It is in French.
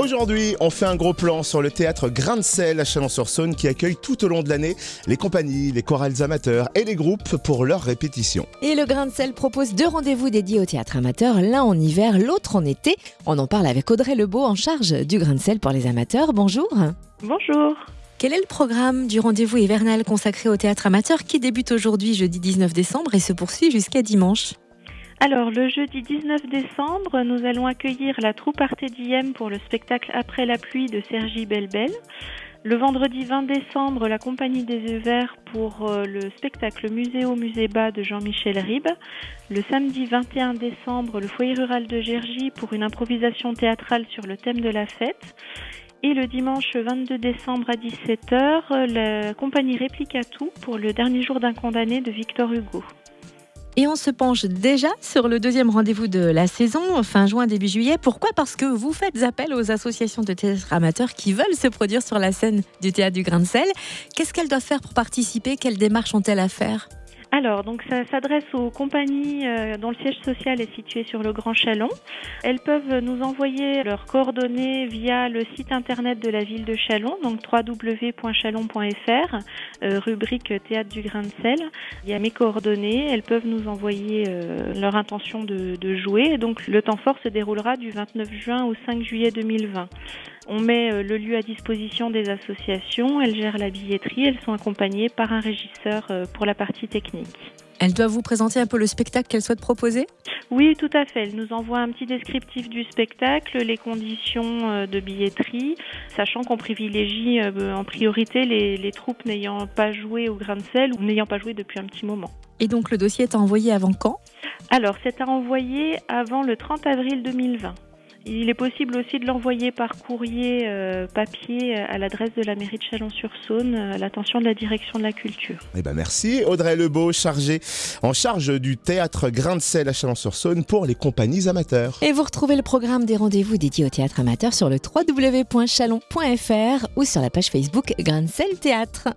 Aujourd'hui, on fait un gros plan sur le théâtre Grain de Sel à Chalon-sur-Saône qui accueille tout au long de l'année les compagnies, les chorales amateurs et les groupes pour leurs répétitions. Et le Grain de Sel propose deux rendez-vous dédiés au théâtre amateur, l'un en hiver, l'autre en été. On en parle avec Audrey Lebeau en charge du Grain de Sel pour les amateurs. Bonjour. Bonjour. Quel est le programme du rendez-vous hivernal consacré au théâtre amateur qui débute aujourd'hui jeudi 19 décembre et se poursuit jusqu'à dimanche? Alors, le jeudi 19 décembre, nous allons accueillir la troupe Arte Diem pour le spectacle Après la pluie de Sergi Belbel. Le vendredi 20 décembre, la Compagnie des Yeux Verts pour euh, le spectacle Muséo Musée Bas de Jean-Michel Ribes. Le samedi 21 décembre, le Foyer Rural de Gergy pour une improvisation théâtrale sur le thème de la fête. Et le dimanche 22 décembre à 17h, la compagnie Réplicatou pour le dernier jour d'un condamné de Victor Hugo. Et on se penche déjà sur le deuxième rendez-vous de la saison, fin juin, début juillet. Pourquoi? Parce que vous faites appel aux associations de théâtre amateurs qui veulent se produire sur la scène du théâtre du Grain de Sel. Qu'est-ce qu'elles doivent faire pour participer? Quelles démarches ont-elles à faire? Alors, donc ça s'adresse aux compagnies euh, dont le siège social est situé sur le Grand Chalon. Elles peuvent nous envoyer leurs coordonnées via le site internet de la ville de Chalon, donc www.chalon.fr, euh, rubrique Théâtre du Grain de Sel. Il y a mes coordonnées. Elles peuvent nous envoyer euh, leur intention de, de jouer. Donc, le temps fort se déroulera du 29 juin au 5 juillet 2020. On met le lieu à disposition des associations, elles gèrent la billetterie, elles sont accompagnées par un régisseur pour la partie technique. Elles doivent vous présenter un peu le spectacle qu'elles souhaitent proposer? Oui, tout à fait. Elles nous envoient un petit descriptif du spectacle, les conditions de billetterie, sachant qu'on privilégie en priorité les, les troupes n'ayant pas joué au grain de sel ou n'ayant pas joué depuis un petit moment. Et donc le dossier est envoyé avant quand? Alors, c'est à envoyer avant le 30 avril 2020. Il est possible aussi de l'envoyer par courrier euh, papier à l'adresse de la mairie de Chalon-sur-Saône à l'attention de la direction de la culture. Eh ben merci Audrey Lebeau, chargée en charge du théâtre Grain de Sel à Chalon-sur-Saône pour les compagnies amateurs. Et vous retrouvez le programme des rendez-vous dédiés au théâtre amateur sur le www.chalon.fr ou sur la page Facebook Grain de Sel Théâtre.